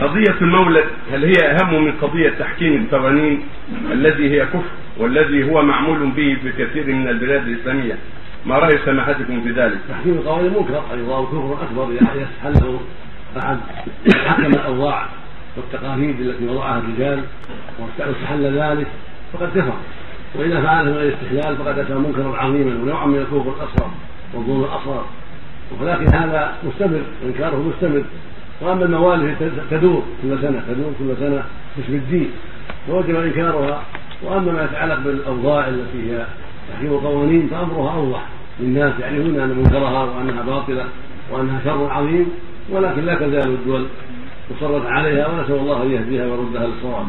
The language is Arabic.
قضية المولد هل هي أهم من قضية تحكيم القوانين الذي هي كفر والذي هو معمول به بكثير من البلاد الإسلامية؟ ما رأي سماحتكم في ذلك؟ تحكيم القوانين منكر أيضا كفر أكبر إذا يستحله أحد حكم الأوضاع والتقاليد التي وضعها الرجال واستحل ذلك فقد كفر. وإذا فعل من غير استحلال فقد أتى منكرا عظيما ونوعا من الكفر الأصغر والظلم الأصغر. ولكن هذا مستمر إنكاره مستمر. وأما الموالد تدور كل سنة تدور كل سنة باسم الدين فوجب إنكارها. وأما ما يتعلق بالأوضاع التي هي تحكيم القوانين فأمرها أوضح للناس يعرفون أن منكرها وأنها باطلة وأنها شر عظيم ولكن لا تزال الدول مصرة عليها ونسأل الله أن يهديها ويردها للصواب.